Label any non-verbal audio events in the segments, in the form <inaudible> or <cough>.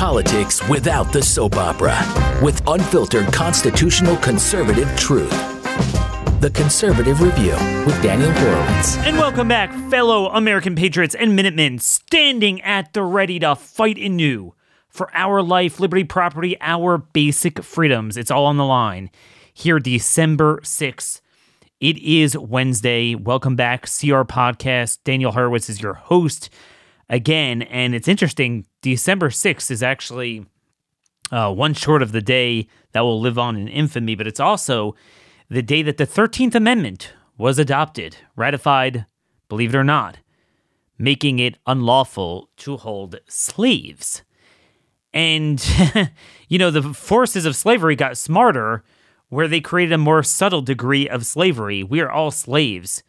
Politics without the soap opera, with unfiltered constitutional conservative truth. The Conservative Review with Daniel Horowitz. And welcome back, fellow American patriots and Minutemen, standing at the ready to fight anew for our life, liberty, property, our basic freedoms. It's all on the line. Here, December 6th. It is Wednesday. Welcome back, CR Podcast. Daniel Horowitz is your host again. And it's interesting, December 6th is actually uh, one short of the day that will live on in infamy, but it's also the day that the 13th Amendment was adopted, ratified, believe it or not, making it unlawful to hold slaves. And, <laughs> you know, the forces of slavery got smarter where they created a more subtle degree of slavery. We are all slaves.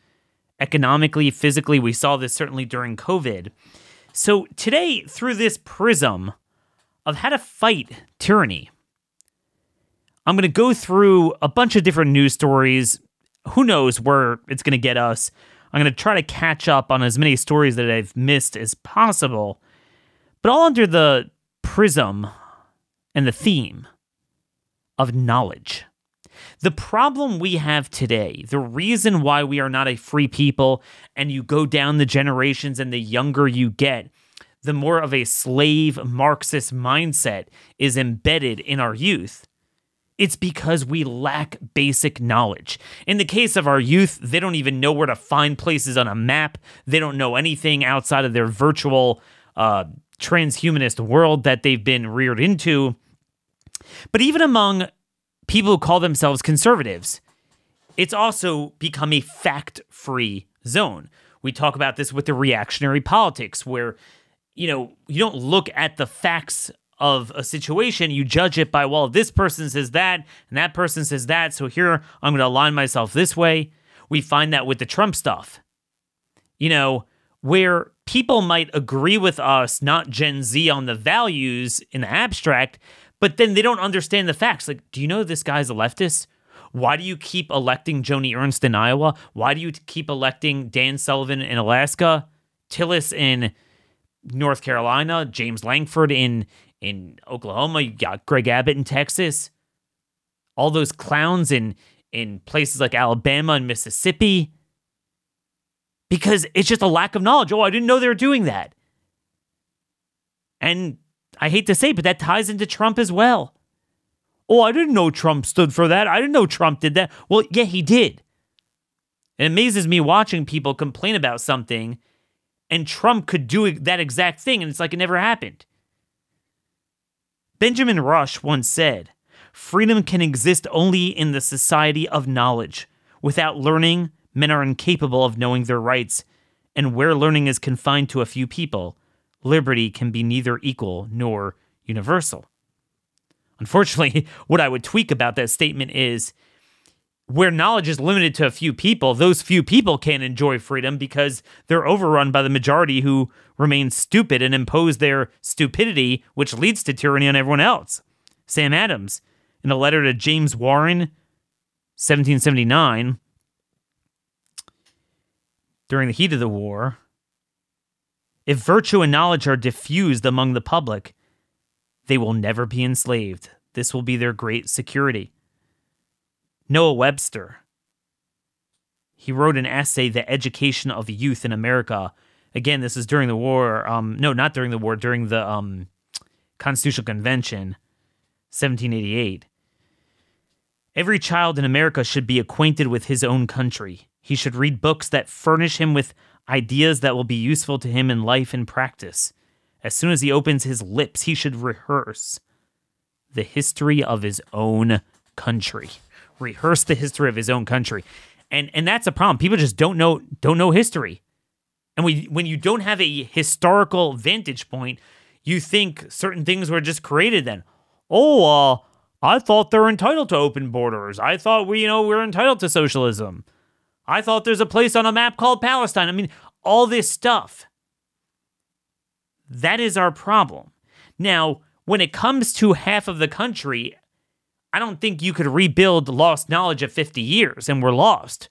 Economically, physically, we saw this certainly during COVID. So, today, through this prism of how to fight tyranny, I'm going to go through a bunch of different news stories. Who knows where it's going to get us? I'm going to try to catch up on as many stories that I've missed as possible, but all under the prism and the theme of knowledge. The problem we have today, the reason why we are not a free people, and you go down the generations and the younger you get, the more of a slave Marxist mindset is embedded in our youth it's because we lack basic knowledge. In the case of our youth, they don't even know where to find places on a map. They don't know anything outside of their virtual uh, transhumanist world that they've been reared into. But even among people who call themselves conservatives, it's also become a fact free zone. We talk about this with the reactionary politics, where you know, you don't look at the facts of a situation, you judge it by, well, this person says that and that person says that. So here I'm going to align myself this way. We find that with the Trump stuff, you know, where people might agree with us, not Gen Z, on the values in the abstract, but then they don't understand the facts. Like, do you know this guy's a leftist? Why do you keep electing Joni Ernst in Iowa? Why do you keep electing Dan Sullivan in Alaska, Tillis in North Carolina, James Lankford in in Oklahoma, you got Greg Abbott in Texas, all those clowns in in places like Alabama and Mississippi. Because it's just a lack of knowledge. Oh, I didn't know they were doing that. And I hate to say, but that ties into Trump as well. Oh, I didn't know Trump stood for that. I didn't know Trump did that. Well, yeah, he did. It amazes me watching people complain about something and Trump could do that exact thing and it's like it never happened. Benjamin Rush once said, Freedom can exist only in the society of knowledge. Without learning, men are incapable of knowing their rights, and where learning is confined to a few people, liberty can be neither equal nor universal. Unfortunately, <laughs> what I would tweak about that statement is where knowledge is limited to a few people, those few people can't enjoy freedom because they're overrun by the majority who remain stupid and impose their stupidity, which leads to tyranny on everyone else. Sam Adams, in a letter to James Warren, 1779, during the heat of the war, if virtue and knowledge are diffused among the public, they will never be enslaved. This will be their great security. Noah Webster. He wrote an essay, The Education of Youth in America. Again, this is during the war. Um, no, not during the war, during the um, Constitutional Convention, 1788. Every child in America should be acquainted with his own country. He should read books that furnish him with ideas that will be useful to him in life and practice. As soon as he opens his lips, he should rehearse the history of his own country rehearse the history of his own country. And and that's a problem. People just don't know don't know history. And we, when you don't have a historical vantage point, you think certain things were just created then. Oh, uh, I thought they're entitled to open borders. I thought we, you know, we're entitled to socialism. I thought there's a place on a map called Palestine. I mean, all this stuff. That is our problem. Now, when it comes to half of the country, I don't think you could rebuild lost knowledge of 50 years and we're lost.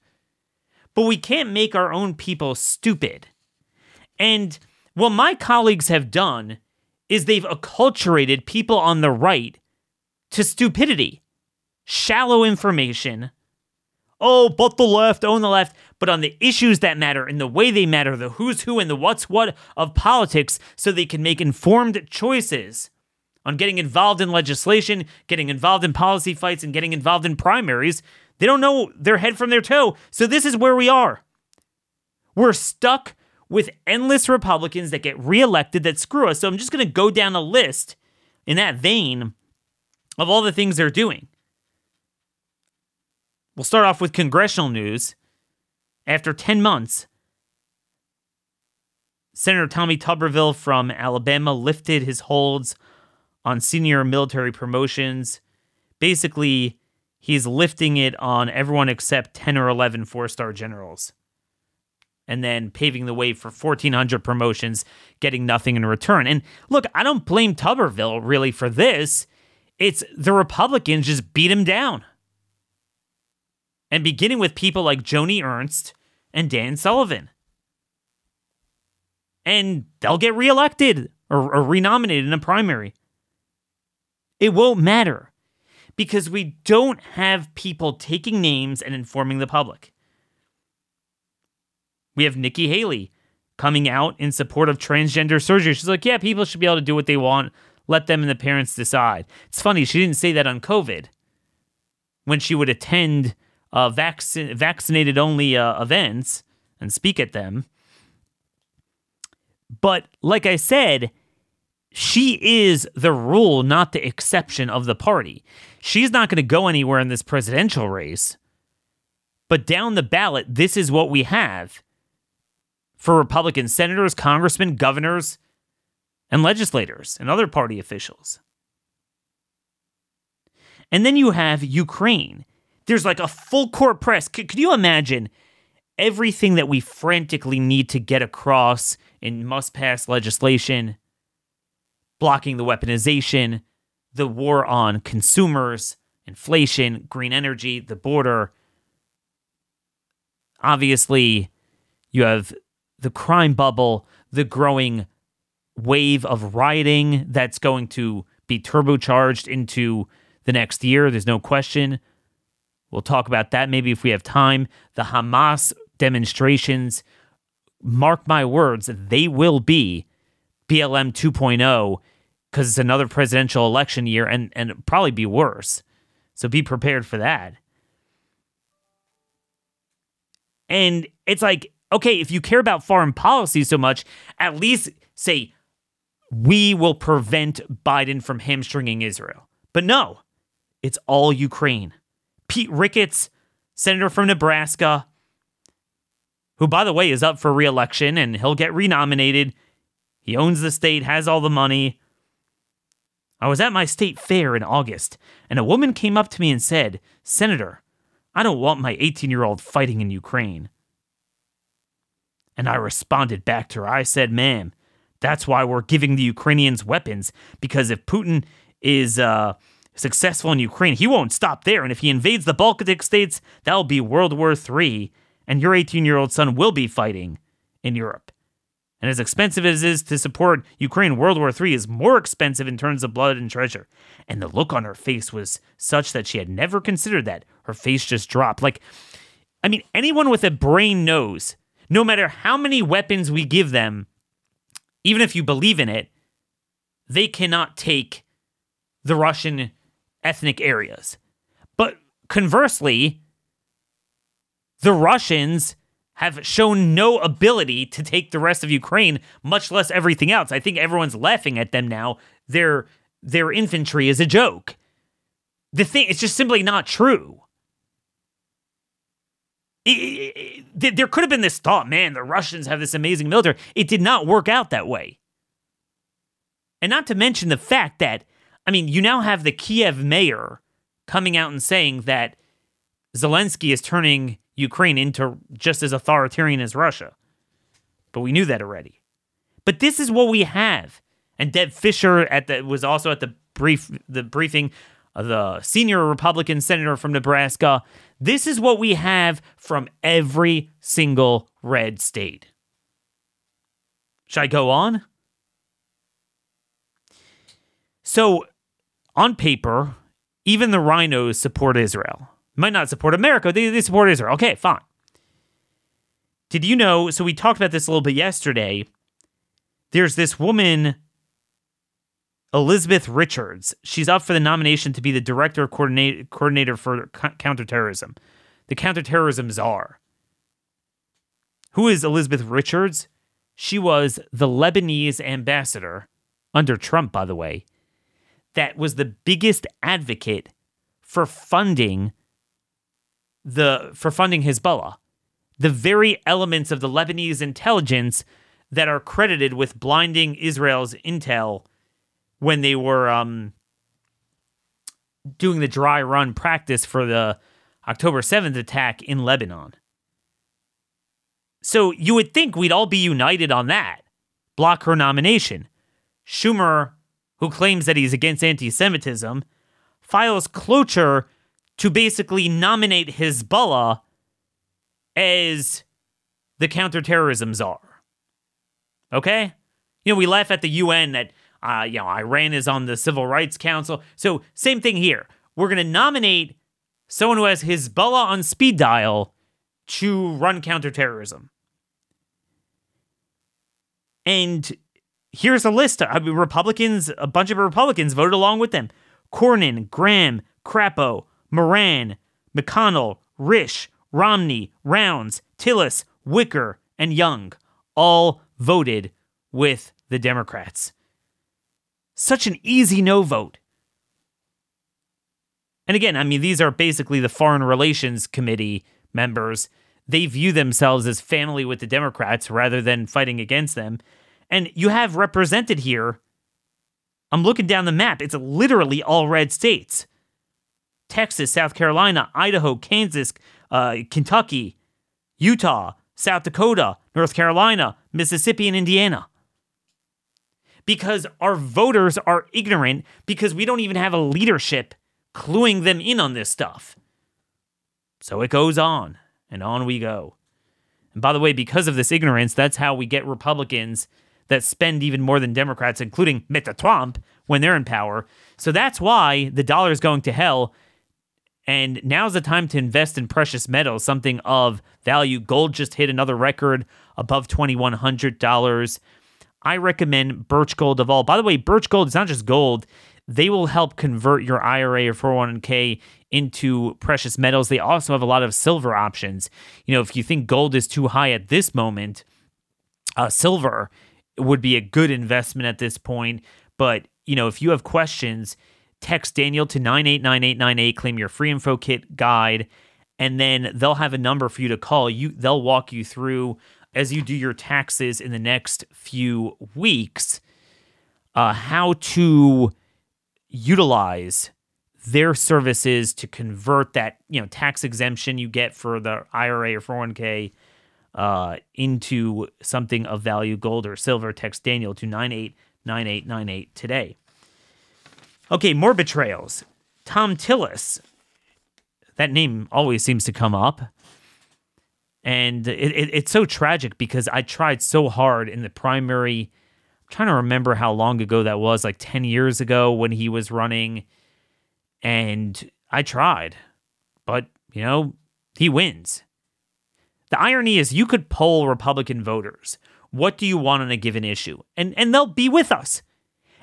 But we can't make our own people stupid. And what my colleagues have done is they've acculturated people on the right to stupidity, shallow information. Oh, but the left, own the left. But on the issues that matter and the way they matter, the who's who and the what's what of politics, so they can make informed choices on getting involved in legislation, getting involved in policy fights, and getting involved in primaries. They don't know their head from their toe. So this is where we are. We're stuck with endless Republicans that get reelected that screw us. So I'm just going to go down a list in that vein of all the things they're doing. We'll start off with congressional news. After 10 months, Senator Tommy Tuberville from Alabama lifted his holds on senior military promotions. Basically, he's lifting it on everyone except 10 or 11 four star generals and then paving the way for 1,400 promotions, getting nothing in return. And look, I don't blame Tuberville really for this. It's the Republicans just beat him down. And beginning with people like Joni Ernst and Dan Sullivan. And they'll get reelected or, or renominated in a primary. It won't matter because we don't have people taking names and informing the public. We have Nikki Haley coming out in support of transgender surgery. She's like, yeah, people should be able to do what they want. Let them and the parents decide. It's funny, she didn't say that on COVID when she would attend uh, vac- vaccinated only uh, events and speak at them. But like I said, she is the rule, not the exception of the party. She's not going to go anywhere in this presidential race. But down the ballot, this is what we have for Republican senators, congressmen, governors, and legislators and other party officials. And then you have Ukraine. There's like a full court press. C- could you imagine everything that we frantically need to get across in must pass legislation, blocking the weaponization, the war on consumers, inflation, green energy, the border? Obviously, you have the crime bubble, the growing wave of rioting that's going to be turbocharged into the next year. There's no question. We'll talk about that maybe if we have time. The Hamas demonstrations, mark my words, they will be BLM 2.0 because it's another presidential election year and, and probably be worse. So be prepared for that. And it's like okay, if you care about foreign policy so much, at least say, we will prevent Biden from hamstringing Israel. But no, it's all Ukraine. Pete Ricketts, senator from Nebraska, who, by the way, is up for reelection and he'll get renominated. He owns the state, has all the money. I was at my state fair in August, and a woman came up to me and said, Senator, I don't want my 18 year old fighting in Ukraine. And I responded back to her. I said, ma'am, that's why we're giving the Ukrainians weapons, because if Putin is uh, successful in Ukraine, he won't stop there. And if he invades the Baltic states, that'll be World War III, and your 18 year old son will be fighting in Europe. And as expensive as it is to support Ukraine, World War III is more expensive in terms of blood and treasure. And the look on her face was such that she had never considered that. Her face just dropped. Like, I mean, anyone with a brain knows no matter how many weapons we give them, even if you believe in it, they cannot take the Russian ethnic areas. But conversely, the Russians have shown no ability to take the rest of Ukraine, much less everything else. I think everyone's laughing at them now. Their their infantry is a joke. The thing it's just simply not true it, it, there could have been this thought, man, the Russians have this amazing military. It did not work out that way. And not to mention the fact that, I mean, you now have the Kiev mayor coming out and saying that Zelensky is turning Ukraine into just as authoritarian as Russia. But we knew that already. But this is what we have. And Deb Fischer at the was also at the brief the briefing the senior Republican senator from Nebraska. This is what we have from every single red state. Should I go on? So, on paper, even the RINOs support Israel. Might not support America, they, they support Israel. Okay, fine. Did you know? So, we talked about this a little bit yesterday. There's this woman Elizabeth Richards. She's up for the nomination to be the director coordinator for counterterrorism, the counterterrorism czar. Who is Elizabeth Richards? She was the Lebanese ambassador under Trump, by the way, that was the biggest advocate for funding the for funding Hezbollah. The very elements of the Lebanese intelligence that are credited with blinding Israel's intel when they were um, doing the dry run practice for the October 7th attack in Lebanon. So you would think we'd all be united on that. Block her nomination. Schumer, who claims that he's against anti Semitism, files cloture to basically nominate Hezbollah as the counterterrorism czar. Okay? You know, we laugh at the UN that uh, you know, Iran is on the Civil Rights Council. So, same thing here. We're going to nominate someone who has Hezbollah on speed dial to run counterterrorism. And here's a list. I mean, Republicans, a bunch of Republicans voted along with them. Cornyn, Graham, Crapo, Moran, McConnell, Risch, Romney, Rounds, Tillis, Wicker, and Young all voted with the Democrats. Such an easy no vote. And again, I mean, these are basically the Foreign Relations Committee members. They view themselves as family with the Democrats rather than fighting against them. And you have represented here, I'm looking down the map, it's literally all red states Texas, South Carolina, Idaho, Kansas, uh, Kentucky, Utah, South Dakota, North Carolina, Mississippi, and Indiana because our voters are ignorant because we don't even have a leadership cluing them in on this stuff. So it goes on and on we go. And by the way, because of this ignorance, that's how we get Republicans that spend even more than Democrats, including Mr. Trump, when they're in power. So that's why the dollar is going to hell. And now's the time to invest in precious metals, something of value. Gold just hit another record above $2,100. I recommend Birch Gold of all. By the way, Birch Gold is not just gold. They will help convert your IRA or 401k into precious metals. They also have a lot of silver options. You know, if you think gold is too high at this moment, uh, silver would be a good investment at this point. But, you know, if you have questions, text Daniel to 989898, claim your free info kit guide, and then they'll have a number for you to call. You they'll walk you through as you do your taxes in the next few weeks uh, how to utilize their services to convert that you know tax exemption you get for the IRA or 401k uh, into something of value, gold or silver. Text Daniel to 989898 today. Okay, more betrayals. Thom Tillis. That name always seems to come up and it, it, it's so tragic because I tried so hard in the primary. I'm trying to remember how long ago that was, like 10 years ago when he was running. And I tried, but, you know, he wins. The irony is, you could poll Republican voters. What do you want on a given issue? And, and they'll be with us.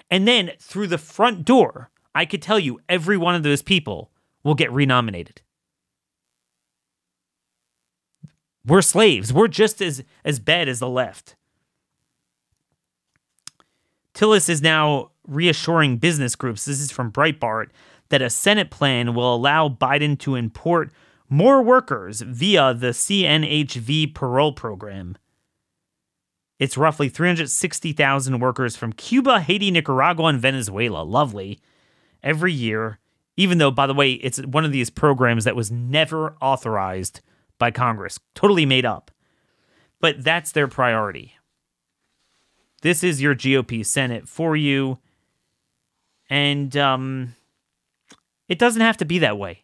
And then through the front door, I could tell you every one of those people will get renominated. We're slaves. We're just as, as bad as the left. Tillis is now reassuring business groups, this is from Breitbart, that a Senate plan will allow Biden to import more workers via the CNHV parole program. It's roughly 360,000 workers from Cuba, Haiti, Nicaragua, and Venezuela. Lovely. Every year Even though, by the way, it's one of these programs that was never authorized by Congress, totally made up. But that's their priority. This is your GOP Senate for you. And um, it doesn't have to be that way.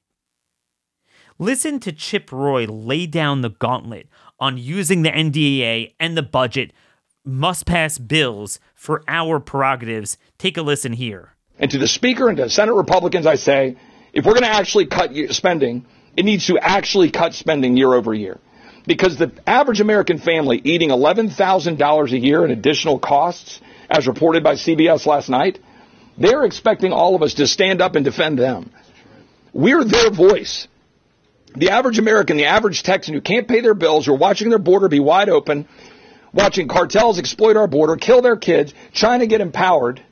Listen to Chip Roy lay down the gauntlet on using the NDAA and the budget must pass bills for our prerogatives. Take a listen here. And to the Speaker and to Senate Republicans, I say if we're going to actually cut spending, it needs to actually cut spending year over year. Because the average American family eating $11,000 a year in additional costs, as reported by CBS last night, they're expecting all of us to stand up and defend them. We're their voice. The average American, the average Texan who can't pay their bills, who are watching their border be wide open, watching cartels exploit our border, kill their kids, trying to get empowered.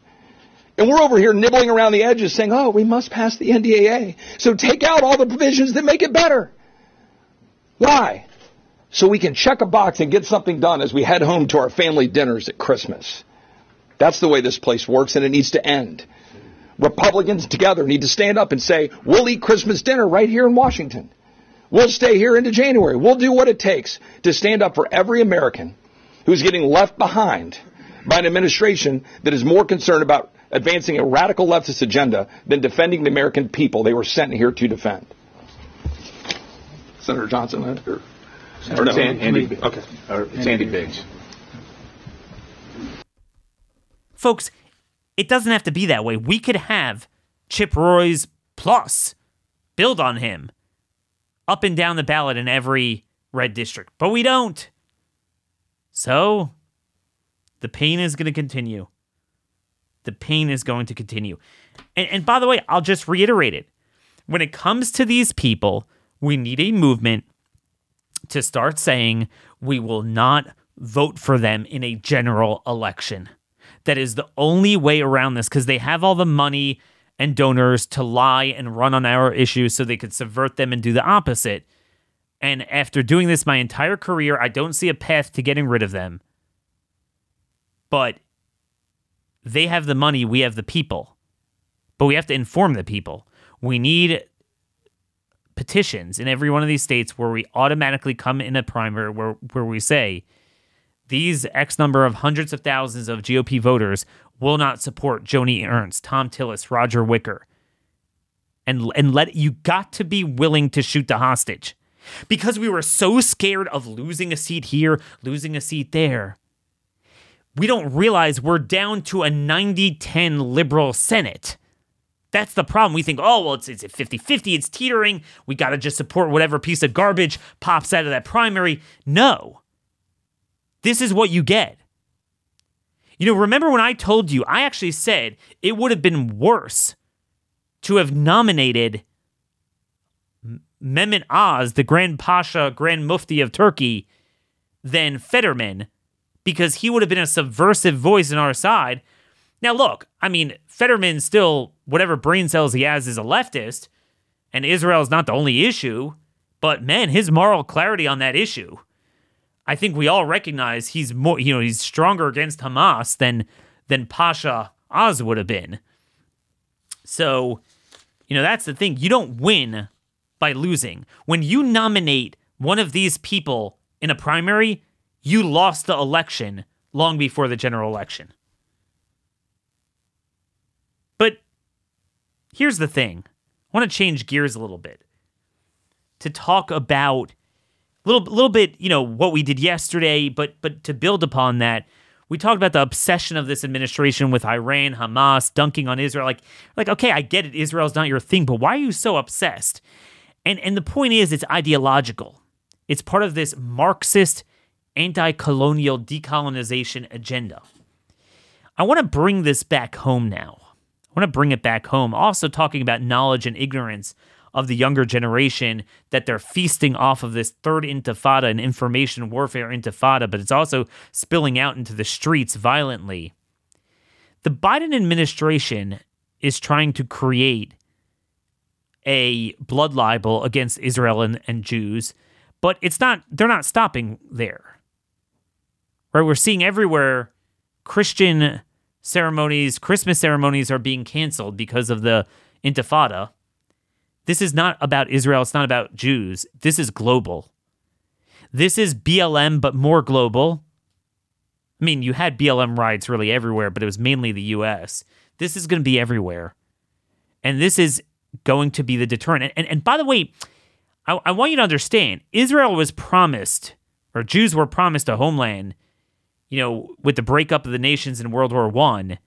And we're over here nibbling around the edges saying, oh, we must pass the NDAA. So take out all the provisions that make it better. Why? So we can check a box and get something done as we head home to our family dinners at Christmas. That's the way this place works, and it needs to end. Republicans together need to stand up and say, we'll eat Christmas dinner right here in Washington. We'll stay here into January. We'll do what it takes to stand up for every American who's getting left behind by an administration that is more concerned about advancing a radical leftist agenda than defending the American people they were sent here to defend. Senator Johnson, or, or no, Andy, okay, or it's Andy Biggs. Folks, it doesn't have to be that way. We could have Chip Roy's plus build on him up and down the ballot in every red district, but we don't. So the pain is going to continue. The pain is going to continue. And, and by the way, I'll just reiterate it. When it comes to these people, we need a movement to start saying we will not vote for them in a general election that is the only way around this because they have all the money and donors to lie and run on our issues so they could subvert them and do the opposite. And after doing this my entire career, I don't see a path to getting rid of them. But they have the money, we have the people. But we have to inform the people. We need petitions in every one of these states where we automatically come in a primer where, where we say, these X number of hundreds of thousands of GOP voters will not support Joni Ernst, Thom Tillis, Roger Wicker. And, and let you got to be willing to shoot the hostage because we were so scared of losing a seat here, losing a seat there. We don't realize we're down to a 90 10 liberal Senate. That's the problem. We think, oh, well, it's, it's 50 50, it's teetering. We got to just support whatever piece of garbage pops out of that primary. No. This is what you get. You know, remember when I told you, I actually said it would have been worse to have nominated Mehmet Oz, the Grand Pasha, Grand Mufti of Turkey, than Fetterman because he would have been a subversive voice on our side. Now, look, I mean, Fetterman still, whatever brain cells he has, is a leftist, and Israel is not the only issue, but man, his moral clarity on that issue I think we all recognize he's more, you know, he's stronger against Hamas than than Pasha Oz would have been. So, you know, that's the thing. You don't win by losing. When you nominate one of these people in a primary, you lost the election long before the general election. But here's the thing I want to change gears a little bit to talk about little little bit, you know, what we did yesterday, but but to build upon that, we talked about the obsession of this administration with Iran, Hamas, dunking on Israel. Like, like, okay, I get it, Israel's not your thing, but why are you so obsessed? And and the point is it's ideological. It's part of this Marxist anti-colonial decolonization agenda. I want to bring this back home now. I want to bring it back home. Also talking about knowledge and ignorance of the younger generation that they're feasting off of this third intifada and information warfare intifada, but it's also spilling out into the streets violently. The Biden administration is trying to create a blood libel against Israel and, and Jews, but it's not they're not stopping there. Right? We're seeing everywhere Christian ceremonies, Christmas ceremonies are being canceled because of the intifada This is not about Israel. It's not about Jews. This is global. This is BLM, but more global. I mean, you had BLM riots really everywhere, but it was mainly the US. This is going to be everywhere. And this is going to be the deterrent. And, and, and by the way, I, I want you to understand Israel was promised, or Jews were promised a homeland, you know, with the breakup of the nations in World War One.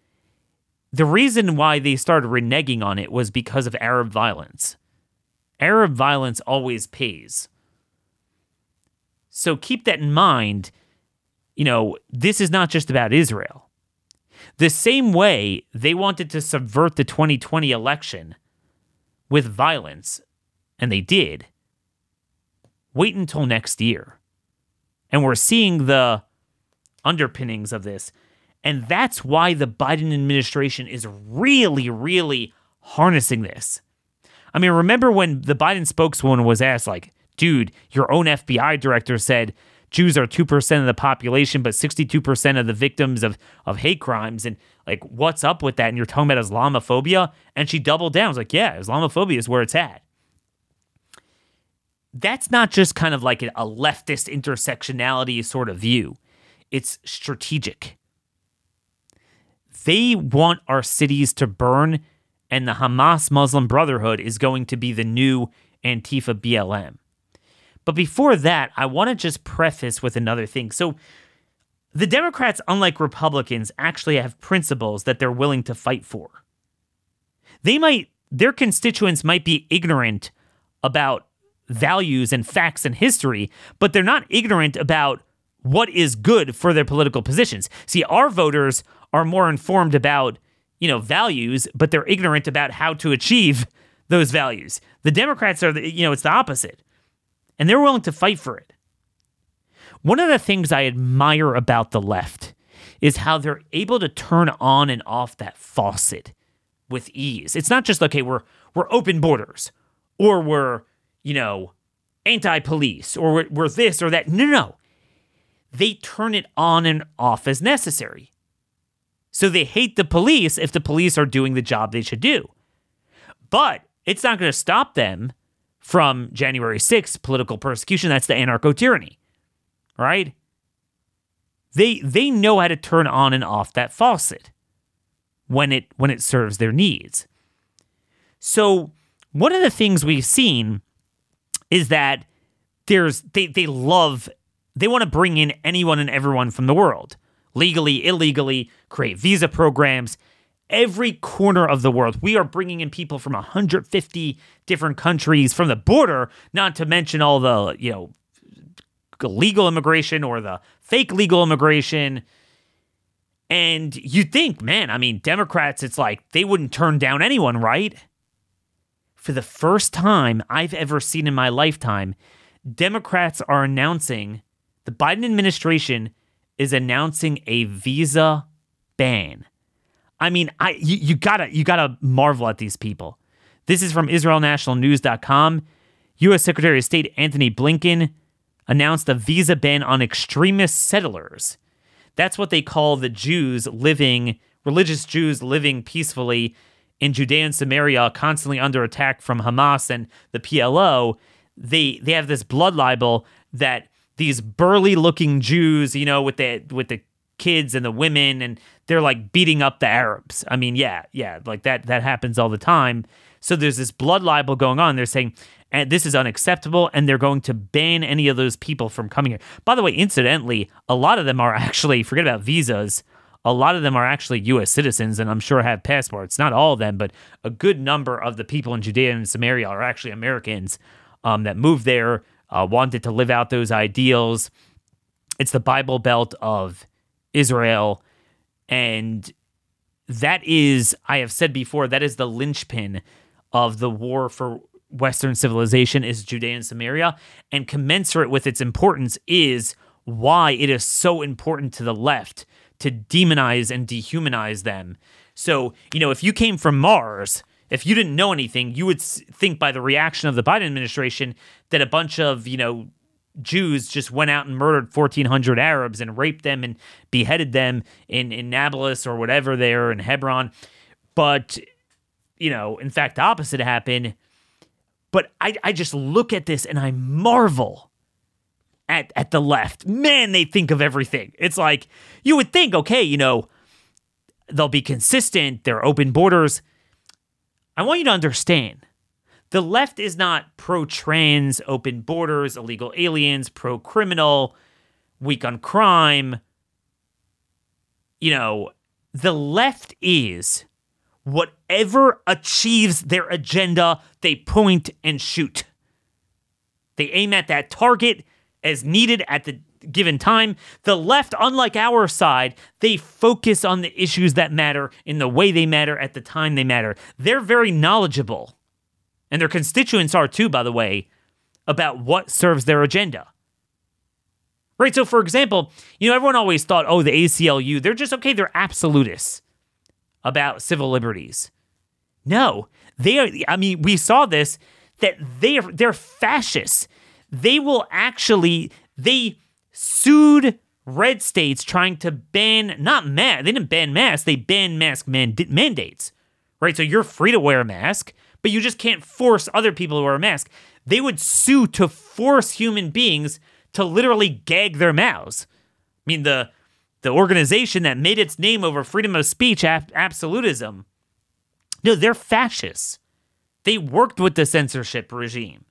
The reason why they started reneging on it was because of Arab violence. Arab violence always pays. So keep that in mind. You know, this is not just about Israel. The same way they wanted to subvert the 2020 election with violence, and they did. Wait until next year. And we're seeing the underpinnings of this. And that's why the Biden administration is really, really harnessing this. I mean, remember when the Biden spokeswoman was asked, like, dude, your own FBI director said Jews are 2% of the population, but 62% of the victims of, of hate crimes. And like, what's up with that? And you're talking about Islamophobia? And she doubled down. was like, yeah, Islamophobia is where it's at. That's not just kind of like a leftist intersectionality sort of view, it's strategic. They want our cities to burn and the Hamas Muslim Brotherhood is going to be the new Antifa BLM. But before that, I want to just preface with another thing. So, the Democrats, unlike Republicans, actually have principles that they're willing to fight for. They might, their constituents might be ignorant about values and facts and history, but they're not ignorant about what is good for their political positions. See, our voters are more informed about you know, values, but they're ignorant about how to achieve those values. The Democrats are, the, you know, it's the opposite. And they're willing to fight for it. One of the things I admire about the left is how they're able to turn on and off that faucet with ease. It's not just okay, we're we're open borders or we're, you know, anti-police or we're, we're this or that. No, no, no. They turn it on and off as necessary. So they hate the police if the police are doing the job they should do. But it's not going to stop them from January 6th political persecution. That's the anarcho tyranny, right? They they know how to turn on and off that faucet when it when it serves their needs. So one of the things we've seen is that there's they they love they want to bring in anyone and everyone from the world legally, illegally, create visa programs. Every corner of the world, we are bringing in people from 150 different countries from the border, not to mention all the, you know, legal immigration or the fake legal immigration. And you think, man, I mean, Democrats, it's like they wouldn't turn down anyone, right? For the first time I've ever seen in my lifetime, Democrats are announcing the Biden administration is announcing a visa ban. I mean, I you, you gotta you gotta marvel at these people. This is from IsraelNationalNews.com. U.S. Secretary of State Antony Blinken announced a visa ban on extremist settlers. That's what they call the Jews living, religious Jews living peacefully in Judea and Samaria, constantly under attack from Hamas and the PLO. They they have this blood libel that these burly looking Jews, you know, with the with the kids and the women and they're like beating up the Arabs. I mean, yeah, yeah, like that that happens all the time. So there's this blood libel going on. They're saying and this is unacceptable and they're going to ban any of those people from coming here. By the way, incidentally, a lot of them are <laughs> actually forget about visas. A lot of them are actually US citizens and I'm sure have passports. Not all of them, but a good number of the people in Judea and Samaria are actually Americans um, that moved there uh, wanted to live out those ideals. It's the Bible Belt of Israel. And that is, I have said before, that is the linchpin of the war for Western civilization is Judea and Samaria. And commensurate with its importance is why it is so important to the left to demonize and dehumanize them. So, you know, if you came from Mars, if you didn't know anything, you would think by the reaction of the Biden administration that a bunch of, you know, Jews just went out and murdered 1,400 Arabs and raped them and beheaded them in, in Nablus or whatever there in Hebron. But, you know, in fact, the opposite happened. But I, I just look at this and I marvel at, at the left. Man, they think of everything. It's like you would think, okay, you know, they'll be consistent, they're open borders. I want you to understand the left is not pro trans, open borders, illegal aliens, pro criminal, weak on crime. You know, the left is whatever achieves their agenda, they point and shoot. They aim at that target as needed at the given time. The left, unlike our side, they focus on the issues that matter in the way they matter at the time they matter. They're very knowledgeable, and their constituents are too, by the way, about what serves their agenda. Right, so for example, you know, everyone always thought, oh, the ACLU, they're just okay, they're absolutists about civil liberties. No, they are, I mean, we saw this that they are, they're fascists. They will actually, they sued red states trying to ban, not mask, they didn't ban masks, they banned mask man- mandates, right? So you're free to wear a mask, but you just can't force other people to wear a mask. They would sue to force human beings to literally gag their mouths. I mean, the the organization that made its name over freedom of speech ab- absolutism. No, they're fascists. They worked with the censorship regime.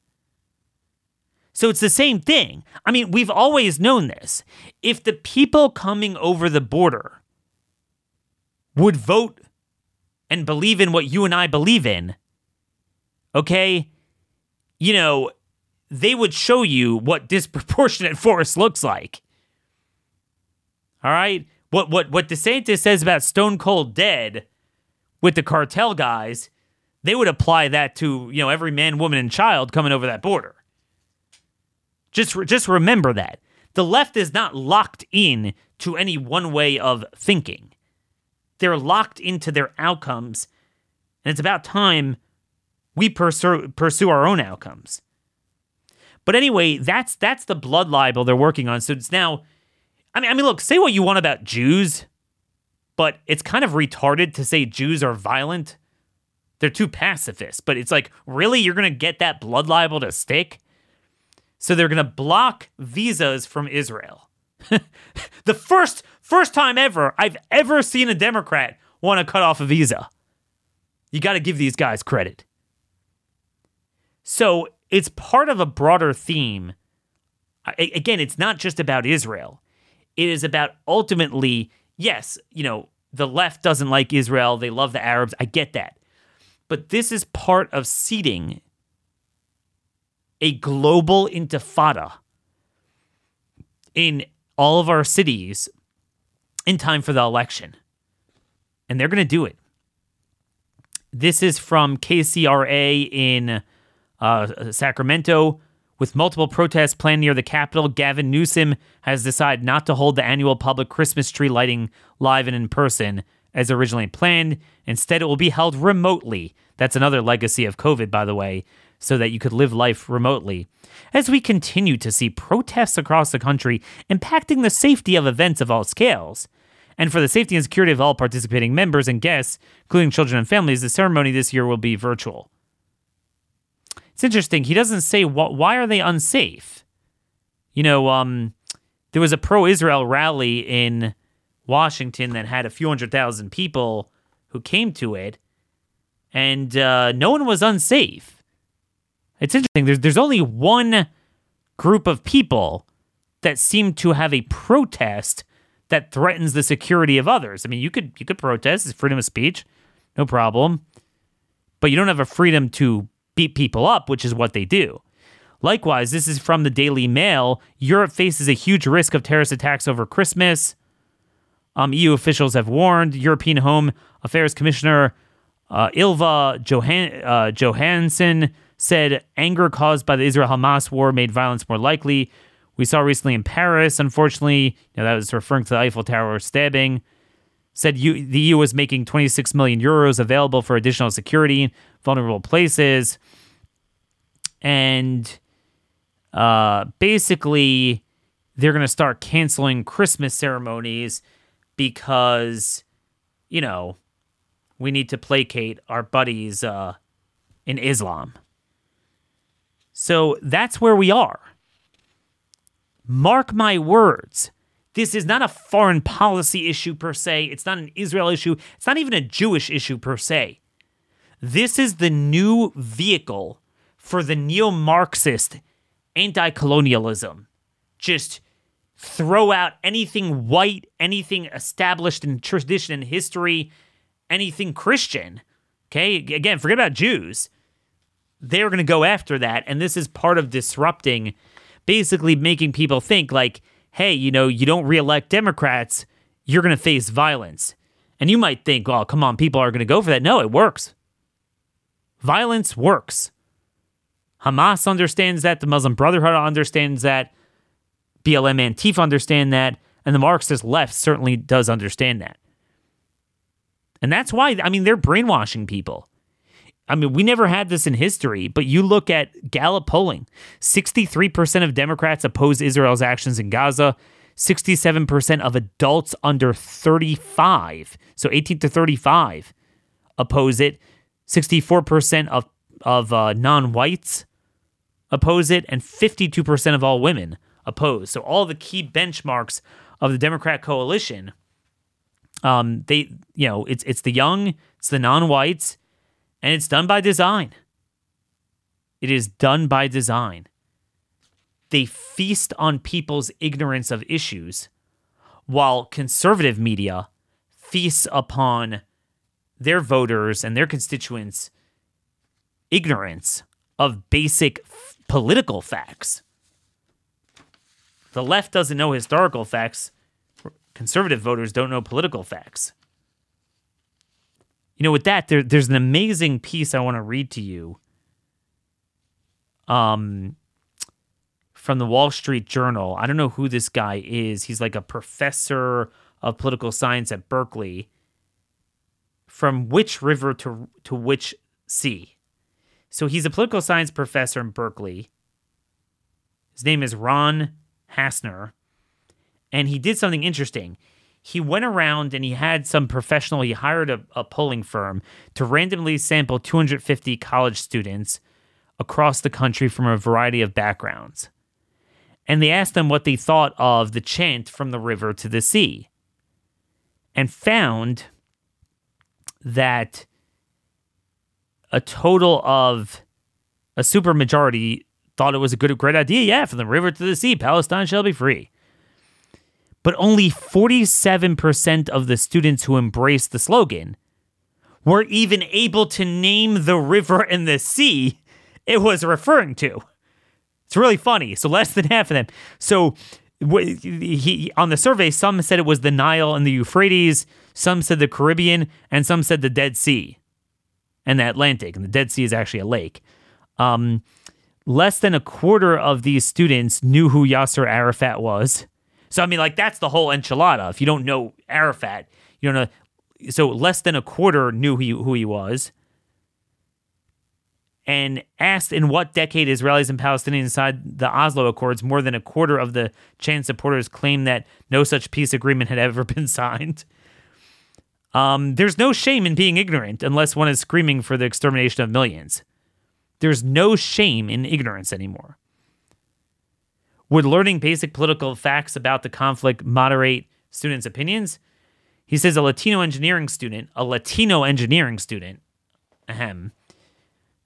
So it's the same thing. I mean, we've always known this. If the people coming over the border would vote and believe in what you and I believe in, okay, you know, they would show you what <laughs> disproportionate force looks like. All right? What what what DeSantis says about Stone Cold Dead with the cartel guys, they would apply that to, you know, every man, woman and child coming over that border. Just just remember that. The left is not locked in to any one way of thinking. They're locked into their outcomes, and it's about time we pursue pursue our own outcomes. But anyway, that's that's the blood libel they're working on. So it's now I mean I mean look, say what you want about Jews, but it's kind of retarded to say Jews are violent. They're too pacifist, but it's like, really you're going to get that blood libel to stick? So they're going to block visas from Israel. <laughs> the first first time ever I've ever seen a Democrat want to cut off a visa. You got to give these guys credit. So it's part of a broader theme. Again, it's not just about Israel. It is about ultimately, yes, you know, the left doesn't like Israel. They love the Arabs. I get that. But this is part of seeding a global intifada in all of our cities in time for the election. And they're going to do it. This is from KCRA in uh, Sacramento. With multiple protests planned near the Capitol, Gavin Newsom has decided not to hold the annual public Christmas tree lighting live and in person as originally planned. Instead, it will be held remotely. That's another legacy of COVID, by the way, so that you could live life remotely. As we continue to see protests across the country impacting the safety of events of all scales. And for the safety and security of all participating members and guests, including children and families, the ceremony this year will be virtual. It's interesting. He doesn't say what. Why are they unsafe? You know, um, there was a pro-Israel rally in Washington that had a few hundred thousand people who came to it, and uh, no one was unsafe. It's interesting. There's there's only one group of people that seem to have a protest that threatens the security of others. I mean, you could you could protest, it's freedom of speech, no problem, but you don't have a freedom to beat people up, which is what they do. Likewise, this is from the Daily Mail. Europe faces a huge risk of terrorist attacks over Christmas. Um, EU officials have warned. European Home Affairs Commissioner uh, Ylva Johan- uh, Johansson said anger caused by the Israel Hamas war made violence more likely. We saw recently in Paris, unfortunately, you know, that was referring to the Eiffel Tower stabbing. Said you, the EU was making 26 million euros available for additional security in vulnerable places. And uh, basically, they're going to start canceling Christmas ceremonies because, you know, we need to placate our buddies uh, in Islam. So that's where we are. Mark my words. This is not a foreign policy issue per se. It's not an Israel issue. It's not even a Jewish issue per se. This is the new vehicle for the neo Marxist anti colonialism. Just throw out anything white, anything established in tradition and history, anything Christian. Okay, again, forget about Jews. They're going to go after that. And this is part of disrupting, basically making people think, like, hey, you know, you don't reelect Democrats, you're going to face violence. And you might think, oh, come on, people are going to go for that. No, it works. Violence works. Hamas understands that. The Muslim Brotherhood understands that. BLM Antifa understand that. And the Marxist left certainly does understand that. And that's why, I mean, they're brainwashing people. I mean, we never had this in history, but you look at Gallup polling 63% of Democrats oppose Israel's actions in Gaza, 67% of adults under 35, so 18 to 35, oppose it. 64% of, of uh, non whites oppose it, and 52% of all women oppose. So, all the key benchmarks of the Democrat coalition, um, they, you know, it's, it's the young, it's the non whites, and it's done by design. It is done by design. They feast on people's ignorance of issues, while conservative media feasts upon their voters and their constituents' ignorance of basic f- political facts. The left doesn't know historical facts. Conservative voters don't know political facts. You know, with that, there, there's an amazing piece I want to read to you. Um, from the Wall Street Journal. I don't know who this guy is. He's like a professor of political science at Berkeley from which river to to which sea. So he's a political science professor in Berkeley. His name is Ron Hassner, and he did something interesting. He went around and he had some professional, he hired a, a polling firm to randomly sample 250 college students across the country from a variety of backgrounds. And they asked them what they thought of the chant from the river to the sea. And found that a total of a supermajority thought it was a good, great idea. Yeah, from the river to the sea, Palestine shall be free. But only 47% of the students who embraced the slogan were even able to name the river and the sea it was referring to. It's really funny. So less than half of them. So he on the survey, some said it was the Nile and the Euphrates, some said the Caribbean, and some said the Dead Sea and the Atlantic. And the Dead Sea is actually a lake. Um, less than a quarter of these students knew who Yasser Arafat was. So I mean, like that's the whole enchilada. If you don't know Arafat, you don't know. So less than a quarter knew he, who he was and asked in what decade Israelis and Palestinians signed the Oslo Accords, more than a quarter of the Chant supporters claimed that no such peace agreement had ever <laughs> been signed. Um, there's no shame in being ignorant unless one is screaming for the extermination of millions. There's no shame in ignorance anymore. Would learning basic political facts about the conflict moderate students' opinions? He says a Latino engineering student, a Latino engineering student, ahem,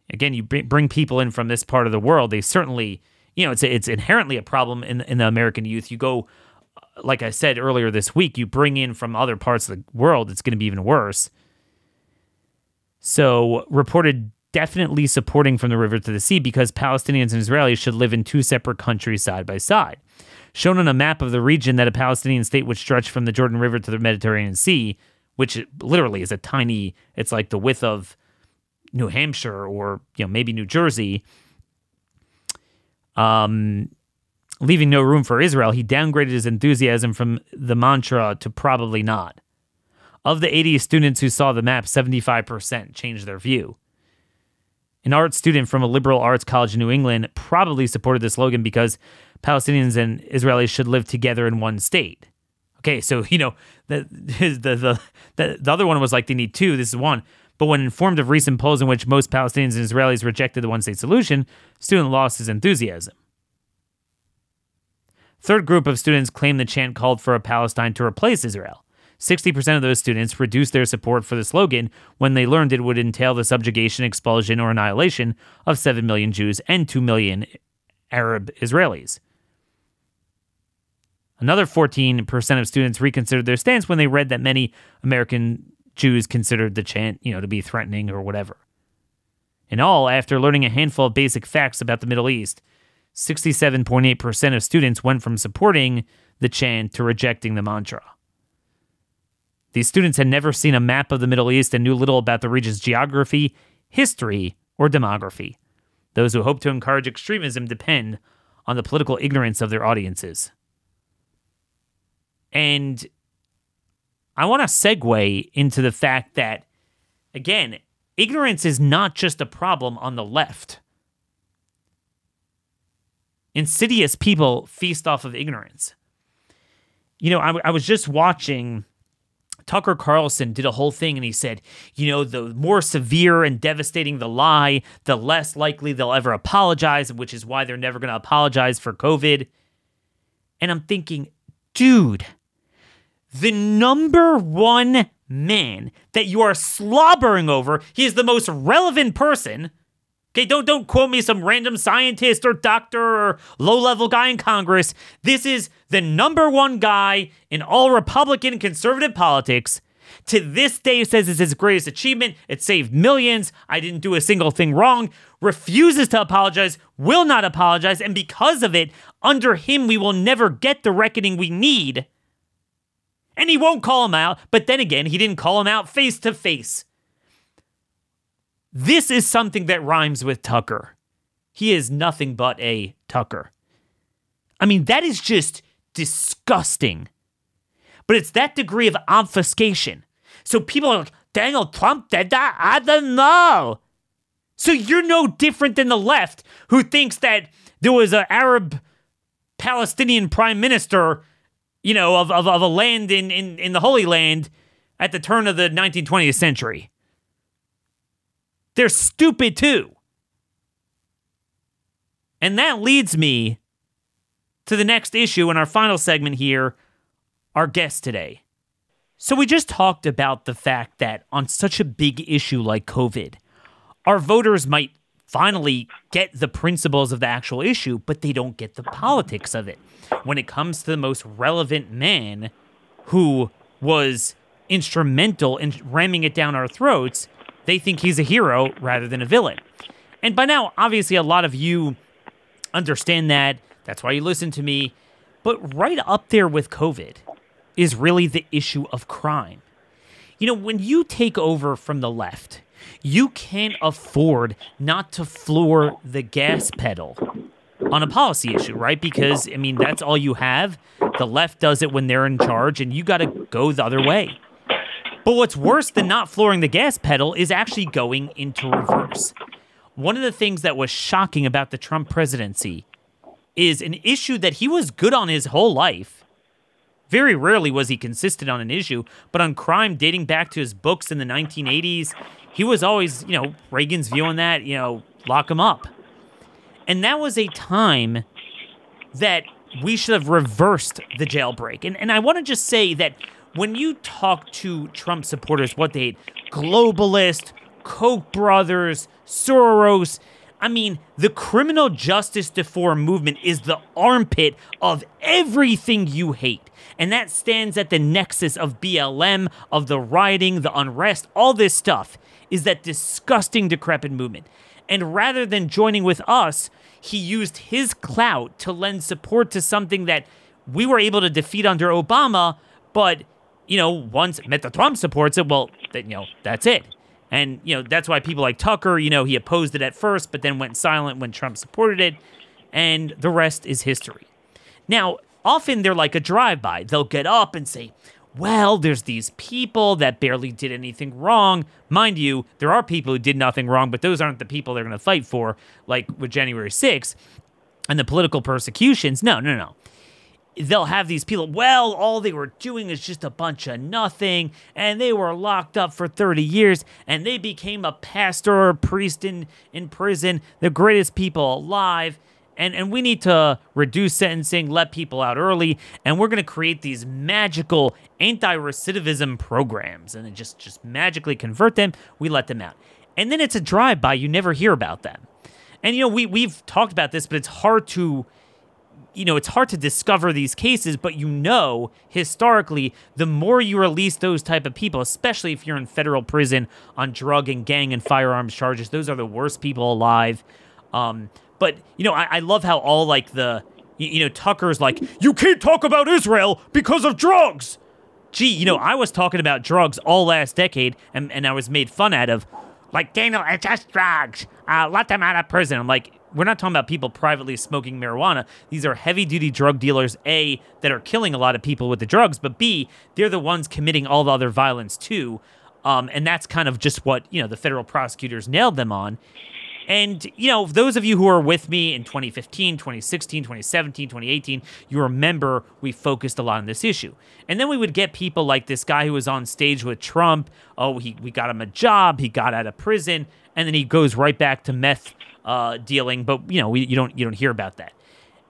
again, you bring people in from this part of the world. They certainly, you know, it's it's inherently a problem in in the American youth. You go, uh, like I said earlier this week, you bring in from other parts of the world, it's going to be even worse. So reported definitely supporting from the river to the sea because Palestinians and Israelis should live in two separate countries side by side. Shown on a map of the region that a Palestinian state would stretch from the Jordan River to the Mediterranean Sea, which literally is a tiny, it's like the width of New Hampshire or you know maybe New Jersey, um, leaving no room for Israel, he downgraded his enthusiasm from the mantra to probably not. Of the 80 students who saw the map, 75% changed their view. An art student from a liberal arts college in New England probably supported the slogan because Palestinians and Israelis should live together in one state. Okay, so you know the the the the, the other one was like they need two. This is one. But when informed of recent polls in which most Palestinians and Israelis rejected the one state solution, student lost his enthusiasm. Third group of students claimed the chant called for a Palestine to replace Israel. 60% of those students reduced their support for the slogan when they learned it would entail the subjugation, expulsion, or annihilation of 7 million Jews and 2 million Arab Israelis. Another 14% of students reconsidered their stance when they read that many American Jews considered the chant, you know, to be threatening or whatever. In all, after learning a handful of basic facts about the Middle East, 67.8% of students went from supporting the chant to rejecting the mantra. These students had never seen a map of the Middle East and knew little about the region's geography, history, or demography. Those who hope to encourage extremism depend on the political ignorance of their audiences. And I want to segue into the fact that, again, ignorance is not just a problem on the left. Insidious people feast off of ignorance. You know, I, I was just watching Tucker Carlson did a whole thing and he said, you know, the more severe and devastating the lie, the less likely they'll ever apologize, which is why they're never going to apologize for COVID. And I'm thinking, dude, the number one man that you are slobbering over, he is the most relevant person. Okay, don't don't quote me some random scientist or doctor or low-level guy in Congress. This is the number one guy in all Republican conservative politics. To this day says it's his greatest achievement. It saved millions. I didn't do a single thing wrong. Refuses to apologize, will not apologize, and because of it, under him we will never get the reckoning we need and he won't call him out. But then again, he didn't call him out face to face. This is something that rhymes with Tucker. He is nothing but a Tucker. I mean, that is just disgusting. But it's that degree of obfuscation. So people are like, Donald Trump did that? I don't know. So you're no different than the left who thinks that there was an Arab Palestinian prime minister you know, of, of, of a land in, in, in the Holy Land at the turn of the 1920th century. They're stupid too. And that leads me to the next issue in our final segment here our guest today. So, we just talked about the fact that on such a big issue like COVID, our voters might finally get the principles of the actual issue, but they don't get the politics of it. When it comes to the most relevant man who was instrumental in ramming it down our throats, they think he's a hero rather than a villain. And by now, obviously, a lot of you understand that. That's why you listen to me. But right up there with COVID is really the issue of crime. You know, when you take over from the left, you can't afford not to floor the gas pedal on a policy issue, right? Because, I mean, that's all you have. The left does it when they're in charge, and you got to go the other way. But what's worse than not flooring the gas pedal is actually going into reverse. One of the things that was shocking about the Trump presidency is an issue that he was good on his whole life. Very rarely was he consistent on an issue, but on crime dating back to his books in the 1980s he was always, you know, Reagan's view on that, you know, lock him up. And that was a time that we should have reversed the jailbreak. And, and I want to just say that when you talk to Trump supporters, what they hate, globalist, Koch brothers, Soros, I mean, the criminal justice reform movement is the armpit of everything you hate. And that stands at the nexus of BLM, of the rioting, the unrest, all this stuff is that disgusting, decrepit movement. And rather than joining with us, he used his clout to lend support to something that we were able to defeat under Obama. But, you know, once Mr. Trump supports it, well, then, you know, that's it. And, you know, that's why people like Tucker, you know, he opposed it at first, but then went silent when Trump supported it. And the rest is history. Now, often they're like a drive by. They'll get up and say, well, there's these people that barely did anything wrong. Mind you, there are people who did nothing wrong, but those aren't the people they're going to fight for, like with January 6th and the political persecutions. No, no, no. They'll have these people, well, all they were doing is just a bunch of nothing, and they were locked up for 30 years, and they became a pastor or a priest in, in prison, the greatest people alive. And, and we need to reduce sentencing, let people out early, and we're going to create these magical anti-recidivism programs, and just just magically convert them. We let them out, and then it's a drive-by. You never hear about them. And you know we we've talked about this, but it's hard to you know, it's hard to discover these cases, but you know historically, the more you release those type of people, especially if you're in federal prison on drug and gang and firearms charges, those are the worst people alive. Um, but you know, I, I love how all like the you, you know Tucker's like, you can't talk about Israel because of drugs. Gee, you know, I was talking about drugs all last decade, and, and I was made fun out of. Like Daniel, it's just drugs. Uh, let them out of prison. I'm like, we're not talking about people privately smoking marijuana. These are heavy duty drug dealers, A, that are killing a lot of people with the drugs, but B, they're the ones committing all the other violence too. Um, and that's kind of just what, you know, the federal prosecutors nailed them on. And, you know, those of you who are with me in 2015, 2016, 2017, 2018, you remember we focused a lot on this issue. And then we would get people like this guy who was on stage with Trump. Oh, he, we got him a job, he got out of prison, and then he goes right back to meth uh, dealing. But, you know, we, you, don't, you don't hear about that.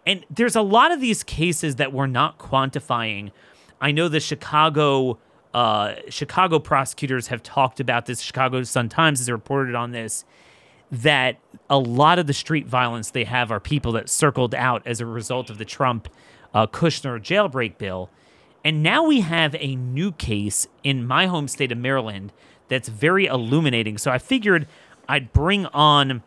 And there's a lot of these cases that we're not quantifying. I know the Chicago uh, Chicago prosecutors have talked about this. Chicago Sun Times has reported on this that a lot of the street violence they have are people that circled out as a result of the Trump uh, Kushner jailbreak bill. And now we have a new case in my home state of Maryland that's very illuminating. So I figured I'd bring on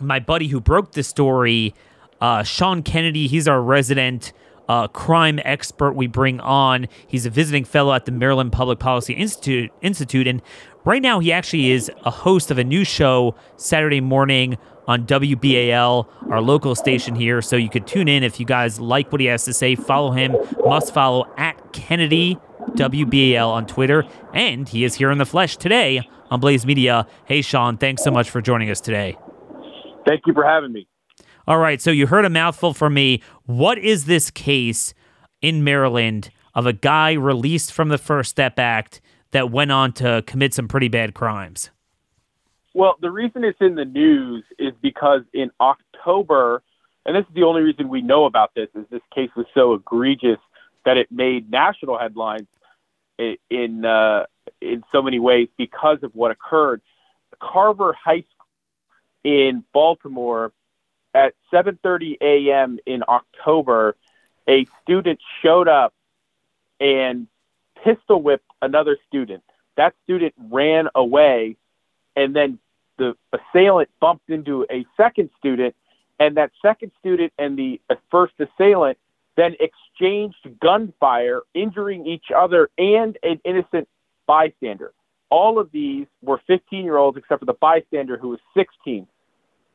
my buddy who broke the story, uh, Sean Kennedy. He's our resident uh, crime expert we bring on. He's a visiting fellow at the Maryland Public Policy Institute. Institute, and right now he actually is a host of a new show Saturday morning on WBAL, our local station here. So you could tune in if you guys like what he has to say. Follow him. Must follow at Kennedy WBAL on Twitter, and he is here in the flesh today on Blaze Media. Hey, Sean, thanks so much for joining us today. Thank you for having me. All right, so you heard a mouthful from me. What is this case in Maryland of a guy released from the First Step Act that went on to commit some pretty bad crimes? Well, the reason it's in the news is because in October, and this is the only reason we know about this, is this case was so egregious that it made national headlines in uh, in so many ways because of what occurred. Carver High School in Baltimore at 7:30 a.m. in October, a student showed up and pistol whipped another student. That student ran away, and then the assailant bumped into a second student, and that second student and the first assailant then exchanged gunfire, injuring each other and an innocent bystander. All of these were 15 year olds, except for the bystander who was 16.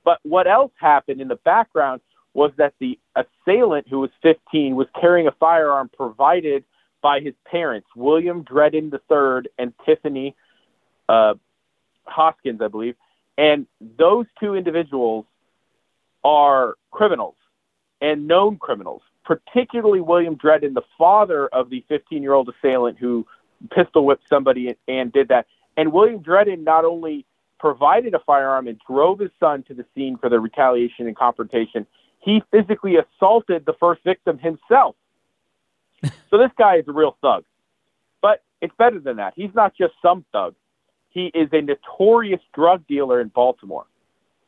But what else happened in the background was that the assailant, who was 15, was carrying a firearm provided by his parents, William Dredden III and Tiffany uh, Hoskins, I believe. And those two individuals are criminals and known criminals, particularly William Dredden, the father of the 15 year old assailant who pistol whipped somebody and, did that. And William Dredden not only provided a firearm and drove his son to the scene for the retaliation and confrontation. He physically assaulted the first victim himself. <laughs> so this guy is a real thug. But it's better than that. He's not just some thug. He is a notorious drug dealer in Baltimore.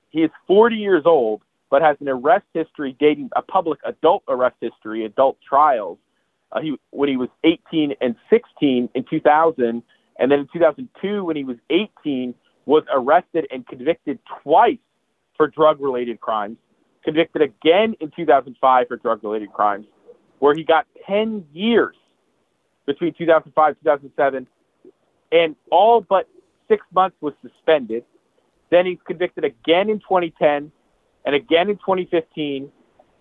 He is 40 years old, but has an arrest history dating a public adult arrest history, adult trials. Uh, he when he was 18 and 16 in 2000, and then in 2002 when he was 18, was arrested and convicted twice for drug related crimes, convicted again in 2005 for drug related crimes, where he got 10 years between 2005 and 2007, and all but six months was suspended. Then he's convicted again in 2010 and again in 2015,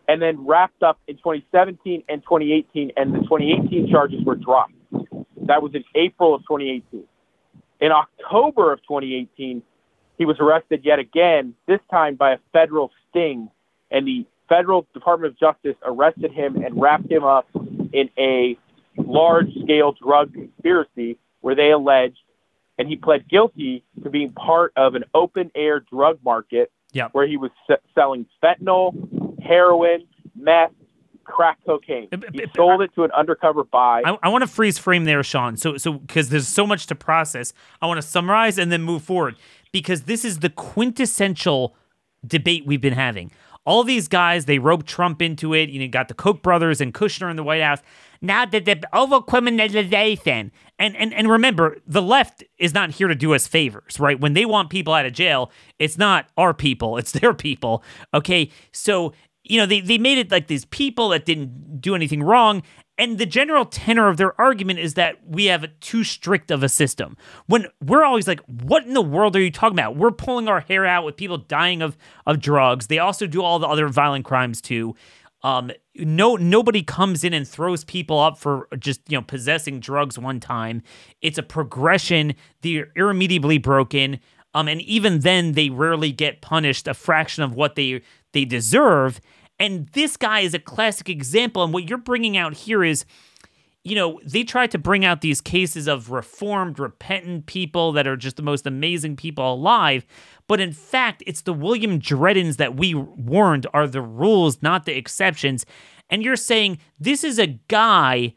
and then wrapped up in 2017 and 2018, and the 2018 charges were dropped. That was in April of 2018. In October of 2018, he was arrested yet again, this time by a federal sting, and the federal Department of Justice arrested him and wrapped him up in a large scale drug conspiracy where they alleged, and he pled guilty to being part of an open air drug market Yep. where he was s- selling fentanyl, heroin, meth, crack cocaine. He sold it to an undercover buy. I, I want to freeze frame there, Sean. So, so because there's so much to process, I want to summarize and then move forward because this is the quintessential debate we've been having. All these guys, they roped Trump into it. You know, got the Koch brothers and Kushner in the White House. Now that the overcriminalization, and and and remember, the left is not here to do us favors, right? When they want people out of jail, it's not our people, it's their people. Okay, so you know they they made it like these people that didn't do anything wrong, and the general tenor of their argument is that we have too strict of a system. When we're always like, what in the world are you talking about? We're pulling our hair out with people dying of of drugs. They also do all the other violent crimes too. Um, no, nobody comes in and throws people up for just you know possessing drugs one time. It's a progression. They're irremediably broken. Um, and even then, they rarely get punished a fraction of what they they deserve. And this guy is a classic example. And what you're bringing out here is you know, they try to bring out these cases of reformed, repentant people that are just the most amazing people alive. But in fact, it's the William Dreddens that we warned are the rules, not the exceptions. And you're saying this is a guy,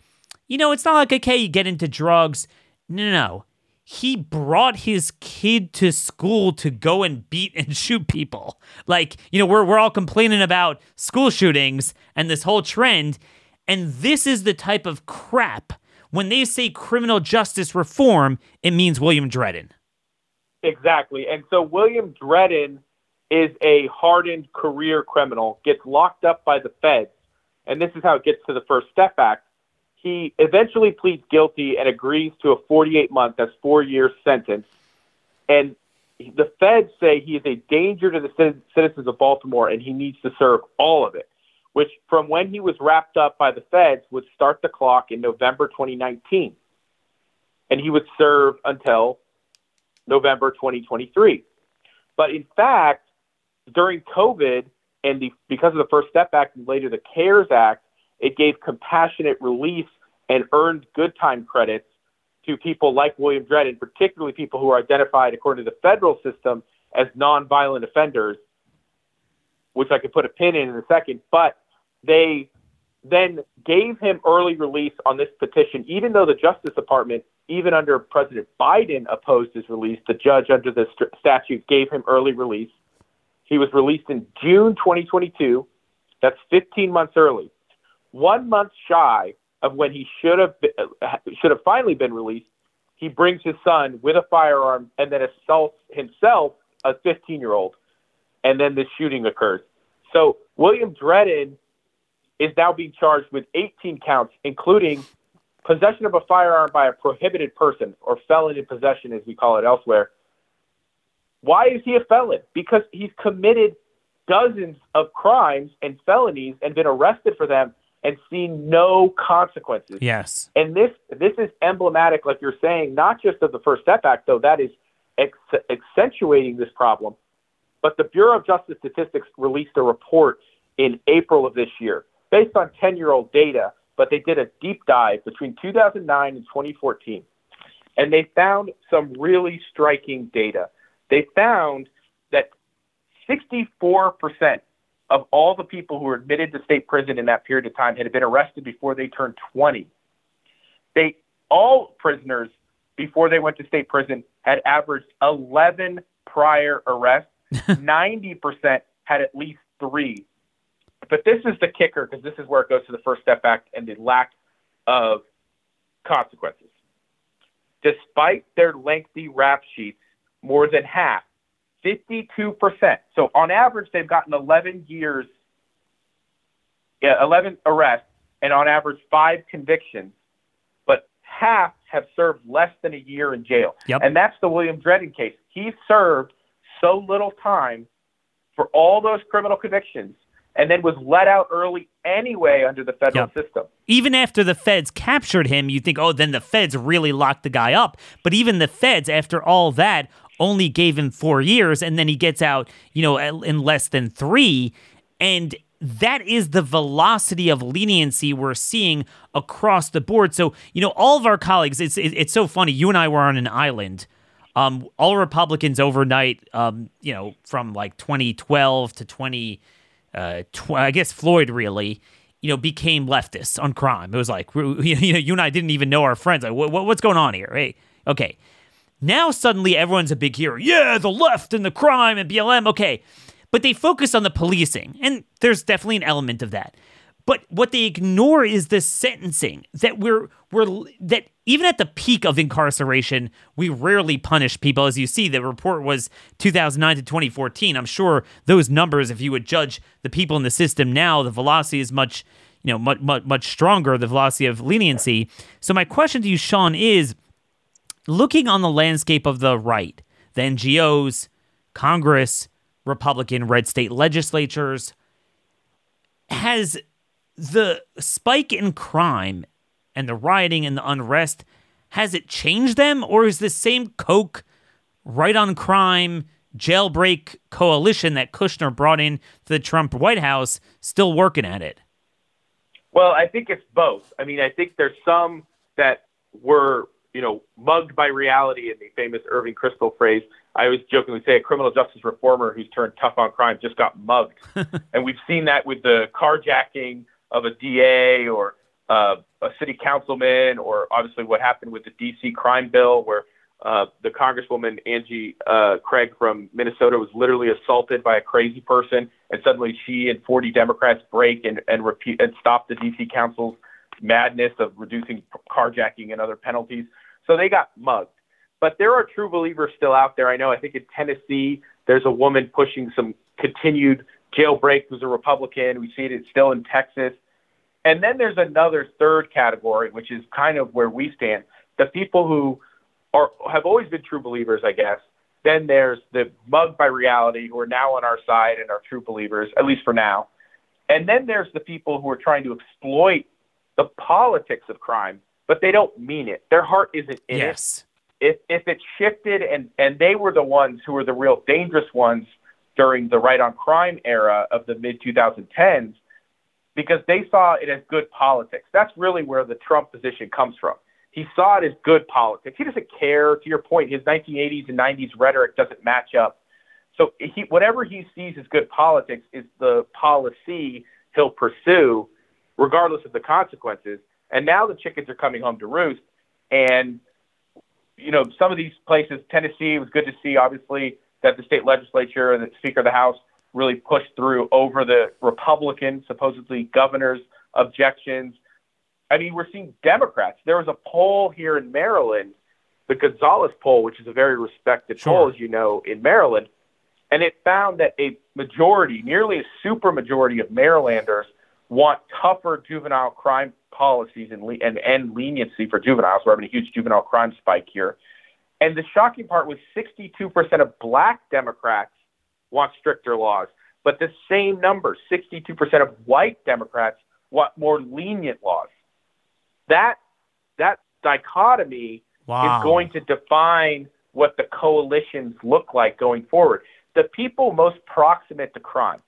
you know, it's not like, okay, you get into drugs. No, no, no. He brought his kid to school to go and beat and <laughs> shoot people. Like, you know, we're, we're all complaining about school shootings and this whole trend. And this is the type of crap. When they say criminal justice reform, it means William Dredden. Exactly. And so William Dredden is a hardened career criminal, gets locked up by the feds. And this is how it gets to the First Step Act. He eventually pleads guilty and agrees to a 48 month, that's four year sentence. And the feds say he is a danger to the citizens of Baltimore and he needs to serve all of it, which from when he was wrapped up by the feds would start the clock in November 2019. And he would serve until November 2023. But in fact, during COVID and the, because of the First Step Act and later the CARES Act, it gave compassionate release and earned good time credits to people like William Dredden, particularly people who are identified according to the federal system as nonviolent offenders, which I could put a pin in in a second. But they then gave him early release on this petition, even though the Justice Department, even under President Biden, opposed his release. The judge under the st- statute gave him early release. He was released in June 2022. That's 15 months early. One month shy of when he should have uh, should have finally been released, he brings his son with a firearm and then assaults himself, a 15 year old, and then the shooting occurs. So William Dredden is now being charged with 18 counts, including possession of a firearm by a prohibited person, or felon in possession, as we call it elsewhere. Why is he a felon? Because he's committed dozens of crimes and felonies and been arrested for them and seen no consequences. Yes. And this this is emblematic, like you're saying, not just of the First Step Act, though that is ex- accentuating this problem. But the Bureau of Justice Statistics released a report in April of this year based on 10 year old data, but they did a deep dive between 2009 and 2014. And they found some really striking data. They found that 64% of all the people who were admitted to state prison in that period of time had been arrested before they turned 20. They all prisoners before they went to state prison had averaged 11 prior arrests. <laughs> 90% had at least 3. But this is the kicker because this is where it goes to the First Step Act and the lack of consequences. Despite their lengthy rap sheets, more than half 52%. So on average, they've gotten 11 years, yeah, 11 arrests, and on average, five convictions. But half have served less than a year in jail. Yep. And that's the William Dredden case. He served so little time for all those criminal convictions and then was let out early anyway under the federal Yep. system. Even after the feds captured him, you think, oh, then the feds really locked the guy up. But even the feds, after all that, only gave him four years, and then he gets out, you know, in less than three. And that is the velocity of leniency we're seeing across the board. So, you know, all of our colleagues, it's it's so funny. You and I were on an island. Um, all Republicans overnight, um, you know, from like 2012 to 20, uh, tw- I guess Floyd really, you know, became leftists on crime. It was like, <laughs> you know, you and I didn't even know our friends. Like, what, what's going on here? Hey, okay. Now suddenly everyone's a big hero. Yeah, the left and the crime and BLM. Okay but they focus on the policing, and there's definitely an element of that. But what they ignore is the sentencing that we're we're that even at the peak of incarceration, we rarely punish people. As you see, the report was 2009 to 2014. I'm sure those numbers, if you would judge the people in the system now, the velocity is much you know much much, much stronger. The velocity of leniency. So my question to you, Sean, is looking on the landscape of the right, the NGOs, Congress, Republican red state legislatures. Has the spike in crime and the rioting and the unrest has it changed them or is the same Koch right on crime jailbreak coalition that Kushner brought in to the Trump White House still working at it? Well, I think it's both. I mean, I think there's some that were, you know, mugged by reality in the famous Irving Kristol phrase, I always jokingly say a criminal justice reformer who's turned tough on crime just got mugged. <laughs> and we've seen that with the carjacking of a DA or uh, a city councilman, or obviously what happened with the DC crime bill, where uh, the Congresswoman Angie uh, Craig from Minnesota was literally assaulted by a crazy person, and suddenly she and 40 Democrats break and and repeat and stop the DC Council's madness of reducing carjacking and other penalties. So they got mugged. But there are true believers still out there. I know. I think in Tennessee, there's a woman pushing some continued jailbreak who's a Republican. We see it still in Texas. And then there's another third category, which is kind of where we stand. The people who are have always been true believers, I guess. Then there's the mugged by reality who are now on our side and are true believers, at least for now. And then there's the people who are trying to exploit the politics of crime, but they don't mean it. Their heart isn't in yes. it if if it shifted and and they were the ones who were the real dangerous ones during the right on crime era of the mid 2010s because they saw it as good politics. That's really where the Trump position comes from. He saw it as good politics. He doesn't care. To your point, his 1980s and 90s rhetoric doesn't match up. So he, whatever he sees as good politics is the policy he'll pursue, regardless of the consequences. And now the chickens are coming home to roost, and you know, some of these places, Tennessee, it was good to see, obviously, that the state legislature and the Speaker of the House really pushed through over the Republican, supposedly governor's objections. I mean, we're seeing Democrats. There was a poll here in Maryland, the Gonzales poll, which is a very respected sure. poll, as you know, in Maryland, and it found that a majority, nearly a super majority of Marylanders want tougher juvenile crime policies and, le- and end leniency for juveniles. We're having a huge juvenile crime spike here. And the shocking part was 62% of black Democrats want stricter laws, but the same number, 62% of white Democrats want more lenient laws. That that dichotomy wow. is going to define what the coalitions look like going forward. The people most proximate to crime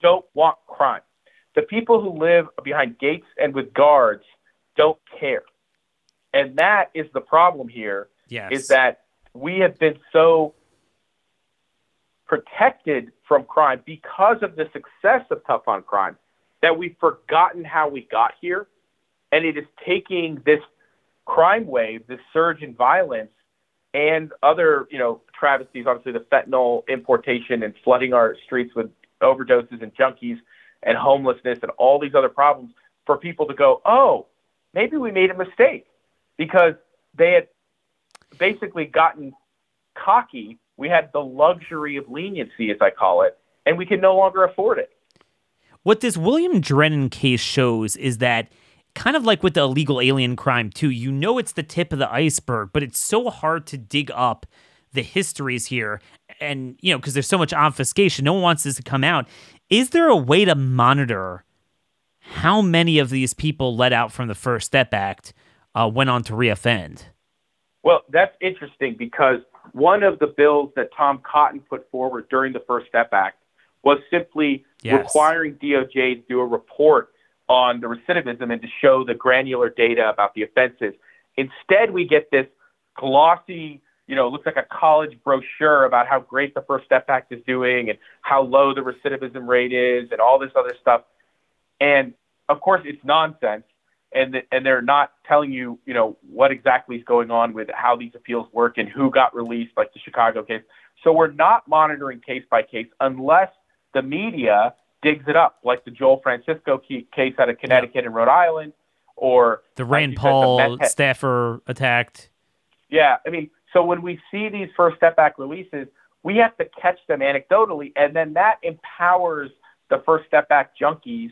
don't want crime. The people who live behind gates and with guards don't care. And that is the problem here. Yes. Is that we have been so protected from crime because of the success of Tough on Crime that we've forgotten how we got here. And it is taking this crime wave, this surge in violence, and other, you know, travesties, obviously the fentanyl importation and flooding our streets with overdoses and junkies and homelessness and all these other problems for people to go, oh, maybe we made a mistake because they had basically gotten cocky. We had the luxury of leniency, as I call it, and we can no longer afford it. What this William Dredden case shows is that kind of like with the illegal alien crime too, you know it's the tip of the iceberg, but it's so hard to dig up the histories here and you know because there's so much obfuscation no one wants this to come out is there a way to monitor how many of these people let out from the First Step Act uh, went on to reoffend? Well, that's interesting because one of the bills that Tom Cotton put forward during the First Step Act was simply Yes. requiring DOJ to do a report on the recidivism and to show the granular data about the offenses. Instead, we get this glossy, you know, it looks like a college brochure about how great the First Step Act is doing and how low the recidivism rate is and all this other stuff. And of course, it's nonsense. And, th- and they're not telling you, you know, what exactly is going on with how these appeals work and who got released, like the Chicago case. So we're not monitoring case by case unless the media digs it up, like the Joel Francisco case out of Connecticut and Rhode Island, or The like Rand said, the Paul meth staffer attacked. yeah, I mean, so when we see these First Step Act releases, we have to catch them anecdotally, and then that empowers the First Step Act junkies,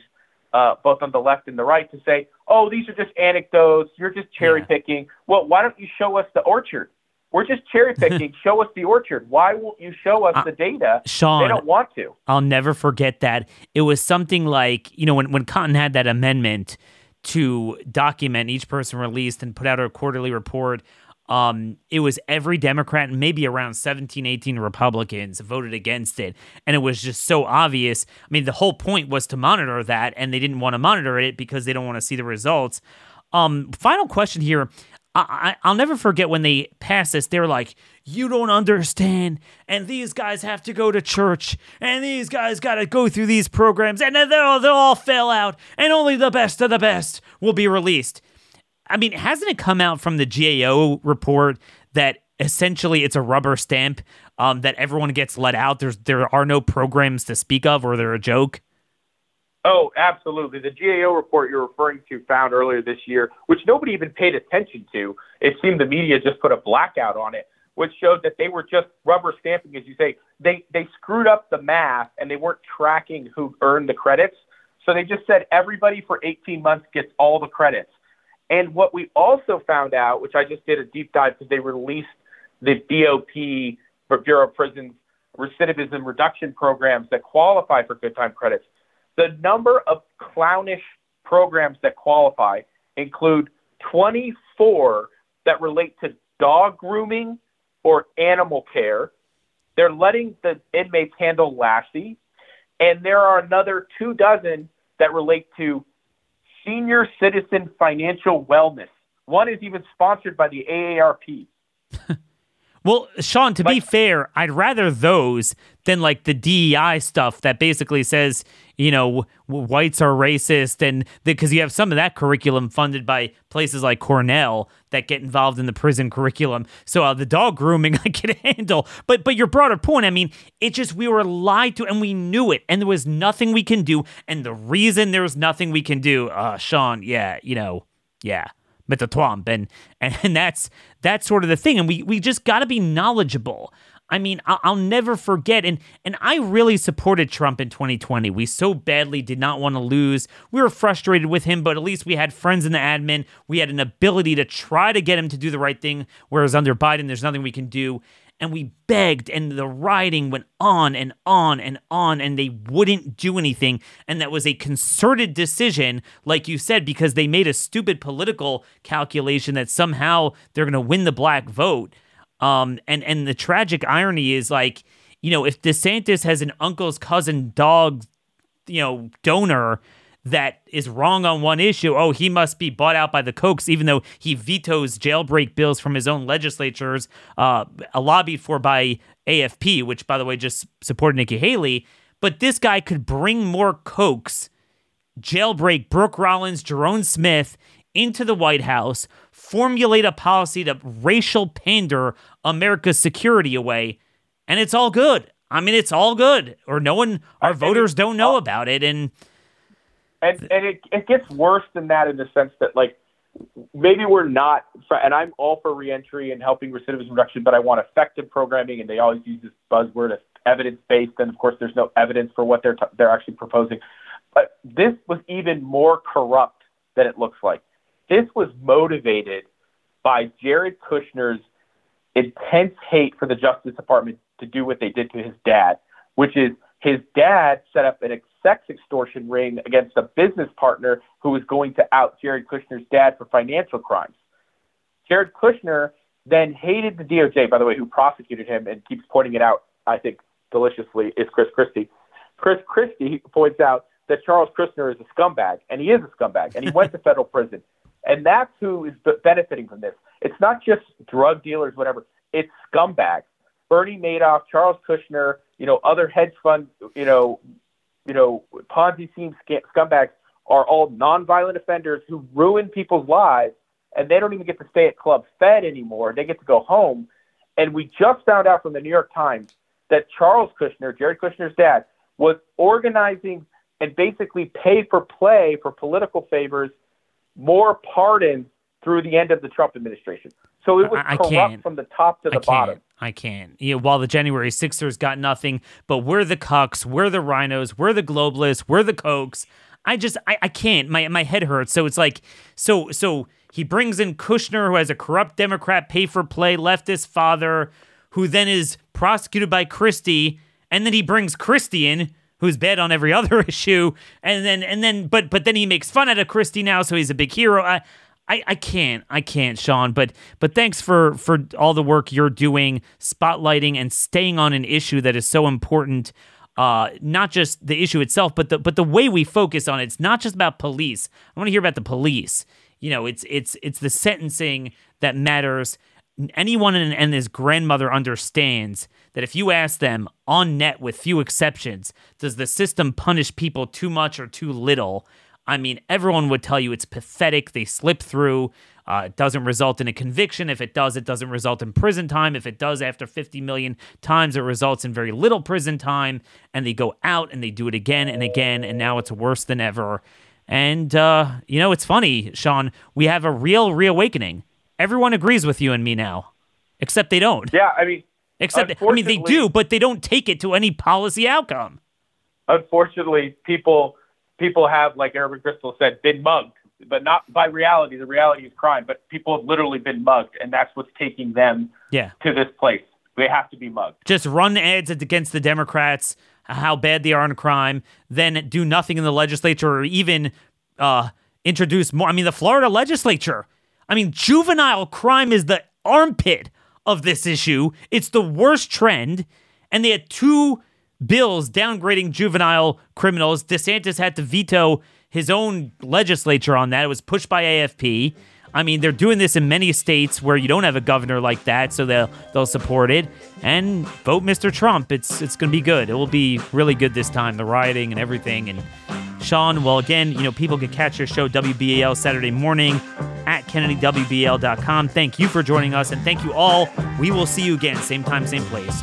uh, both on the left and the right, to say, "Oh, these are just anecdotes. You're just cherry picking." Well, why don't you show us the orchard? We're just cherry <laughs> picking. show us the orchard. Why won't you show us Uh, the data? Sean, they don't want to. I'll never forget that. It was something like, you know, when, when Cotton had that amendment to document each person released and put out a quarterly report, um, it was every Democrat and maybe around 17, 18 Republicans voted against it. And it was just so obvious. I mean, the whole point was to monitor that, and they didn't want to monitor it because they don't want to see the results. Um, final question here. I, I, I'll never forget when they passed this. They were like, "You don't understand," and these guys have to go to church, and these guys got to go through these programs, and they'll they'll all fail out, and only the best of the best will be released. I mean, hasn't it come out from the GAO report that essentially it's a rubber stamp um, that everyone gets let out? There's there are no programs to speak of, or they're a joke. Oh, absolutely. The GAO report you're referring to found earlier this year, which nobody even paid attention to, it seemed the media just put a blackout on it, which showed that they were just rubber stamping, as you say. They they screwed up the math and they weren't tracking who earned the credits. So they just said everybody for 18 months gets all the credits. And what we also found out, which I just did a deep dive because they released the BOP, Bureau of Prisons, recidivism reduction programs that qualify for good time credits. The number of clownish programs that qualify include 24 that relate to dog grooming or animal care. They're letting the inmates handle Lassie. And there are another two dozen that relate to senior citizen financial wellness. One is even sponsored by the AARP. <laughs> Well, Sean, to be fair, I'd rather those than like the DEI stuff that basically says, you know, whites are racist, and because you have some of that curriculum funded by places like Cornell that get involved in the prison curriculum. So uh, the dog grooming <laughs> I can handle, but but your broader point, I mean, it just we were lied to and we knew it, and there was nothing we can do, and the reason there was nothing we can do, uh, Sean, yeah, you know, yeah with the twomp. And and that's that's sort of the thing. And we we just got to be knowledgeable. I mean I'll, I'll never forget. And and i really supported trump in 2020 we so badly did not want to lose. We were frustrated with him but at least we had friends in the admin. We had an ability to try to get him to do the right thing whereas under biden there's nothing we can do and we begged and the rioting went on and on and on and they wouldn't do anything. And that was a concerted decision like you said because they made a stupid political calculation that somehow they're going to win the black vote. Um and and the tragic irony is like you know if DeSantis has an uncle's cousin dog you know donor that is wrong on one issue, oh, he must be bought out by the Kochs, even though he vetoes jailbreak bills from his own legislatures, uh, lobbied for by AFP, which, by the way, just supported Nikki Haley. But this guy could bring more Kochs, jailbreak Brooke Rollins, Jerome Smith into the White House, formulate a policy to racial pander America's security away, and it's all good. I mean, it's all good. Or no one, our voters don't know about it. And and and it it gets worse than that in the sense that like maybe we're not and I'm all for reentry and helping recidivism reduction, but I want effective programming, and they always use this buzzword of evidence based, and of course there's no evidence for what they're t- they're actually proposing. But this was even more corrupt than it looks like. This was motivated by Jared Kushner's intense hate for the Justice Department to do what they did to his dad, which is his dad set up an sex extortion ring against a business partner who was going to out Jared Kushner's dad for financial crimes. Jared Kushner then hated the DOJ, by the way, who prosecuted him and keeps pointing it out, I think, deliciously, is Chris Christie. Chris Christie points out that Charles Kushner is a scumbag, and he is a scumbag, and he went to federal prison. And that's who is benefiting from this. It's not just drug dealers, whatever. It's scumbags. Bernie Madoff, Charles Kushner, you know, other hedge fund, you know, you know, Ponzi scheme scumbags are all nonviolent offenders who ruin people's lives, and they don't even get to stay at Club Fed anymore. They get to go home. And we just found out from the New York Times that Charles Kushner, Jared Kushner's dad, was organizing and basically pay for play for political favors, more pardons through the end of the Trump administration. So it was I, I corrupt can't. from the top to the I bottom. I can't. You know, while the January Sixers got nothing, but we're the cucks, we're the RINOs, we're the globalists, we're the cokes. I just I, I can't. My my head hurts. So it's like so so he brings in Kushner, who has a corrupt Democrat pay for play leftist father, who then is prosecuted by Christie, and then he brings Christie in, who's bad on every <laughs> other issue, and then and then but but then he makes fun out of Christie now, so he's a big hero. I, I, I can't I can't Sean but but thanks for for all the work you're doing spotlighting and staying on an issue that is so important uh, not just the issue itself but the but the way we focus on it. It's not just about police. I want to hear about the police. You know it's it's it's the sentencing that matters. Anyone and, and his grandmother understands that if you ask them on net with few exceptions, does the system punish people too much or too little? I mean, everyone would tell you it's pathetic. They slip through. Uh, it doesn't result in a conviction. If it does, it doesn't result in prison time. If it does, after 50 million times, it results in very little prison time. And they go out and they do it again and again. And now it's worse than ever. And, uh, you know, it's funny, Sean, we have a real reawakening. Everyone agrees with you and me now, except they don't. Yeah, I mean, except I mean they do, but they don't take it to any policy outcome. Unfortunately, people people have, like Irving Kristol said, been mugged, but not by reality. The reality is crime, but people have literally been mugged, and that's what's taking them yeah. to this place. They have to be mugged. Just run ads against the Democrats, how bad they are on crime, then do nothing in the legislature or even uh, introduce more. I mean, the Florida legislature I mean, juvenile crime is the armpit of this issue. It's the worst trend. And they had two bills downgrading juvenile criminals. DeSantis had to veto his own legislature on that. It was pushed by AFP. I mean, they're doing this in many states where you don't have a governor like that, so they'll they'll support it and vote Mr. Trump. It's it's going to be good. It will be really good this time. The rioting and everything and Sean, well, again, you know, people can catch your show WBAL Saturday morning at KennedyWBAL.com. Thank you for joining us, and thank you all. We will see you again, same time, same place